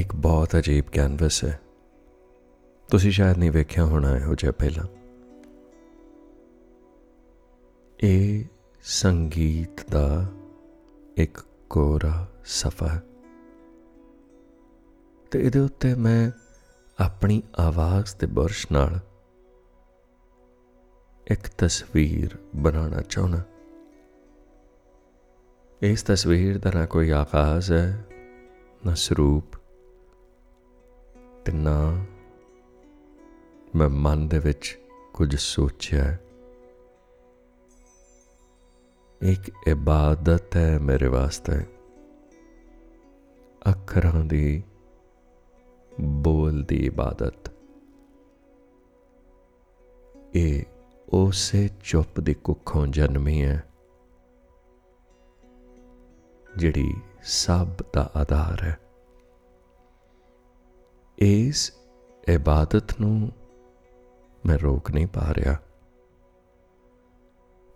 ਇੱਕ ਬਹੁਤ ਅਜੀਬ ਕੈਨਵਸ ਹੈ। ਤੁਸੀਂ ਸ਼ਾਇਦ ਨਹੀਂ ਵੇਖਿਆ ਹੋਣਾ ਇਹੋ ਜਿਹਾ ਪਹਿਲਾਂ। ਇਹ ਸੰਗੀਤ ਦਾ ਇੱਕ ਕੋਰਾ ਸਫਾ ਤੇ ਇਹਦੇ ਉੱਤੇ ਮੈਂ ਆਪਣੀ ਆਵਾਜ਼ ਤੇ ਬੁਰਸ਼ ਨਾਲ ਇੱਕ ਤਸਵੀਰ ਬਣਾਉਣਾ ਚਾਹੁੰਦਾ। ਇਸ ਤਸਵੀਰ ਦਾ ਨਾ ਕੋਈ ਆਗਾਜ਼ ਹੈ, ਨਾ ਸਰੂਪ। ਤੇ ਨਾ ਮੈਂ ਮਨ ਦੇ ਵਿੱਚ ਕੁਝ ਸੋਚਿਆ ਇੱਕ ਇਬਾਦਤ ਹੈ ਮੇਰੇ ਵਾਸਤੇ। ਅੱਖਰਾਂ ਦੀ, ਬੋਲ ਦੀ ਇਬਾਦਤ। ਇਹ ਉਸੇ ਚੁੱਪ ਦੀ ਕੁੱਖੋਂ ਜਨਮੀ ਹੈ, ਜਿਹੜੀ ਸਭ ਦਾ ਆਧਾਰ ਹੈ। ਇਸ ਇਬਾਦਤ ਨੂੰ ਮੈਂ ਰੋਕ ਨਹੀਂ ਪਾ ਰਿਹਾ।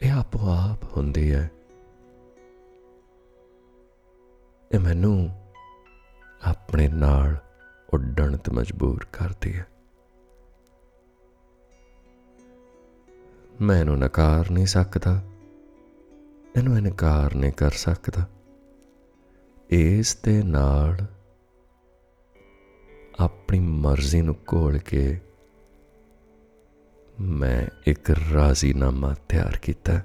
ਇਹ ਆਪੋ ਆਪ ਹੁੰਦੀ ਹੈ ਇਹ ਮੈਨੂੰ ਆਪਣੇ ਨਾਲ ਉੱਡਣ ਤੇ ਮਜਬੂਰ ਕਰਦੀ ਹੈ ਮੈਂ ਇਹਨੂੰ ਨਕਾਰ ਨਹੀਂ ਸਕਦਾ। ਇਹਨੂੰ ਇਨਕਾਰ ਨਹੀਂ ਕਰ ਸਕਦਾ। ਇਸ ਦੇ ਨਾਲ ਆਪਣੀ ਮਰਜ਼ੀ ਨੂੰ ਘੋਲ ਕੇ ਮੈਂ ਇੱਕ ਰਾਜ਼ੀਨਾਮਾ ਤਿਆਰ ਕੀਤਾ।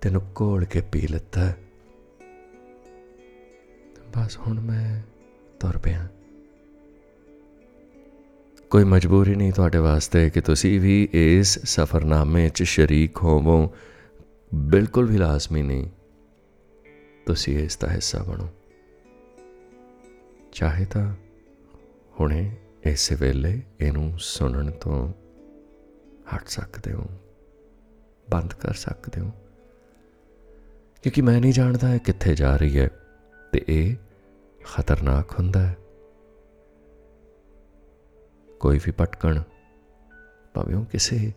ਤੈਨੂੰ ਘੋਲ ਕੇ ਪੀ ਲਿੱਤਾ। ਬਸ ਹੁਣ ਮੈਂ ਤੁਰ ਪਿਆ। ਕੋਈ ਮਜਬੂਰੀ ਨਹੀਂ ਤੁਹਾਡੇ ਵਾਸਤੇ ਕਿ ਤੁਸੀਂ ਵੀ ਇਸ ਸਫ਼ਰਨਾਮੇ 'ਚ ਸ਼ਰੀਕ ਹੋਵੋ। ਬਿਲਕੁਲ ਵੀ ਲਾਜ਼ਮੀ ਨਹੀਂ। ਤੁਸੀਂ ਇਸ ਦਾ ਹਿੱਸਾ ਬਣੋ। ਚਾਹੇ ਤਾਂ ਹੁਣੇ ਇਸੇ ਵੇਲੇ ਇਹਨੂੰ ਸੁਣਨ ਤੋਂ ਹਟ ਸਕਦੇ ਹੋ, ਬੰਦ ਕਰ ਸਕਦੇ ਹੋ। ਕਿਉਂਕਿ ਮੈਂ ਨਹੀਂ ਜਾਣਦਾ ਇਹ ਕਿੱਥੇ ਜਾ ਰਹੀ ਹੈ ਤੇ ਇਹ ਖਤਰਨਾਕ ਹੁੰਦਾ ਹੈ। ਕੋਈ ਵੀ ਪਟਕਣ, ਭਾਵੇਂ ਉਹ ਕਿਸੇ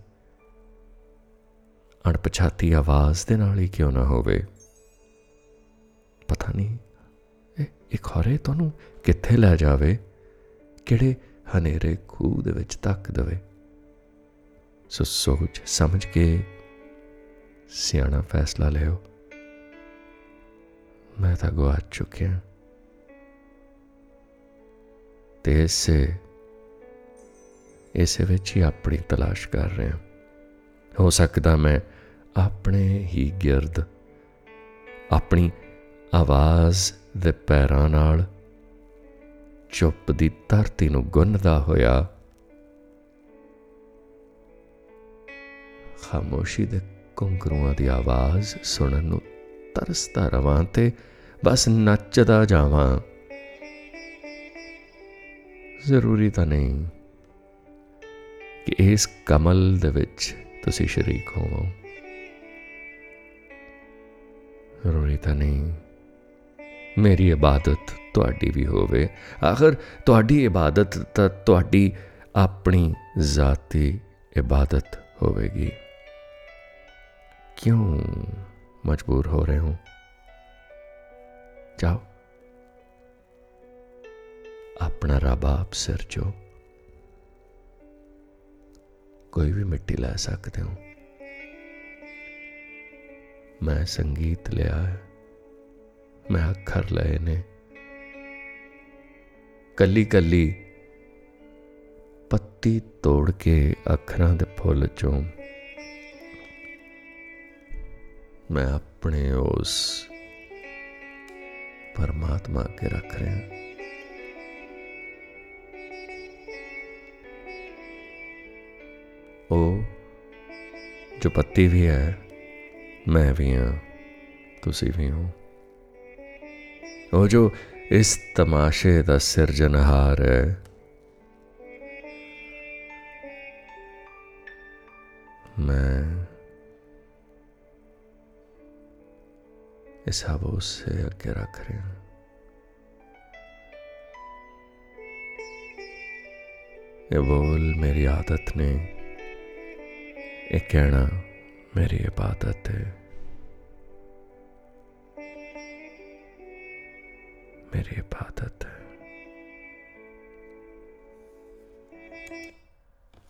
ਅਣਪਛਾਤੀ ਆਵਾਜ਼ ਦੇ ਨਾਲ ਹੀ ਕਿਉਂ ਨਾ ਹੋਵੇ। ਪਤਾ ਨਹੀਂ, ਇਹ ਇੱਕ ਹੋਰੇ ਤੁਹਾਨੂੰ ਕਿੱਥੇ ਲੈ ਜਾਵੇ? ਕਿਹੜੇ ਹਨੇਰੇ ਖੂਹ ਦੇ ਵਿੱਚ ਤੱਕ ਦੇਵੇ? ਸੋ ਸੋਚ ਸਮਝ ਕੇ ਸਿਆਣਾ ਫੈਸਲਾ ਲਿਓ। ਮੈਂ ਤਾਂ ਗਵਾ ਚੁੱਕਿਆ। ਤੇ ਇਸੇ ਇਸੇ ਵਿੱਚ ਹੀ ਆਪਣੀ ਤਲਾਸ਼ ਕਰ ਰਿਹਾ ਹੋ ਸਕਦਾ ਮੈਂ ਆਪਣੇ ਹੀ ਗਿਰਦ, ਆਪਣੀ ਆਵਾਜ਼ ਦੇ ਪੈਰਾਂ ਨਾਲ ਚੁੱਪ ਦੀ ਧਰਤੀ ਨੂੰ ਗੁੰਨਦਾ ਹੋਇਆ। ਖਾਮੋਸ਼ੀ ਦੇ ਕੁੰਗਰੂਆਂ ਦੀ ਆਵਾਜ਼ ਸੁਣਨ ਨੂੰ ਤਰਸਦਾ ਰਵਾਂ ਤੇ ਬਸ ਨੱਚਦਾ ਜਾਵਾਂ। ਜ਼ਰੂਰੀ ਤਾਂ ਨਹੀਂ ਕਿ ਇਸ ਕਮਲ ਦੇ ਵਿੱਚ ਤੁਸੀਂ ਸ਼ਰੀਕ ਹੋਵੋ। ਜ਼ਰੂਰੀ ਤਾਂ ਨਹੀਂ। ਮੇਰੀ ਇਬਾਦਤ ਤੁਹਾਡੀ ਵੀ ਹੋਵੇ। ਆਖਰ ਤੁਹਾਡੀ ਇਬਾਦਤ ਤਾਂ ਤੁਹਾਡੀ ਆਪਣੀ ਜ਼ਾਤੀ ਇਬਾਦਤ ਹੋਵੇਗੀ। ਕਿਉਂ ਮਜਬੂਰ ਹੋ ਰਹੇ ਹੋ? ਜਾਓ। ਆਪਣਾ ਰੱਬ ਆਪ ਸਿਰਜੋ ਕੋਈ ਵੀ ਮਿੱਟੀ ਲੈ ਸਕਦੇ ਹੋ। ਮੈਂ ਸੰਗੀਤ ਲਿਆ ਮੈਂ ਅੱਖਰ ਲਏ ਨੇ। ਕੱਲੀ ਕੱਲੀ ਪੱਤੀ ਤੋੜ ਕੇ ਅੱਖਰਾਂ ਦੇ ਫੁੱਲ ਚੋਂ ਮੈਂ ਆਪਣੇ ਉਸ ਪਰਮਾਤਮਾ ਕੇ ਰੱਖ ਰਿਹਾ। ਉਹ ਜੋ ਪੱਤੀ ਵੀ ਹੈ, ਮੈਂ ਵੀ ਹਾਂ, ਤੁਸੀਂ ਵੀ ਹੋ। वो जो इस तमाशे का सिरजनहार है। मैं इस हवा से अगे रख रहे हैं। ये बोल मेरी आदत ने ये कहना मेरी इबादत है। sorry about that.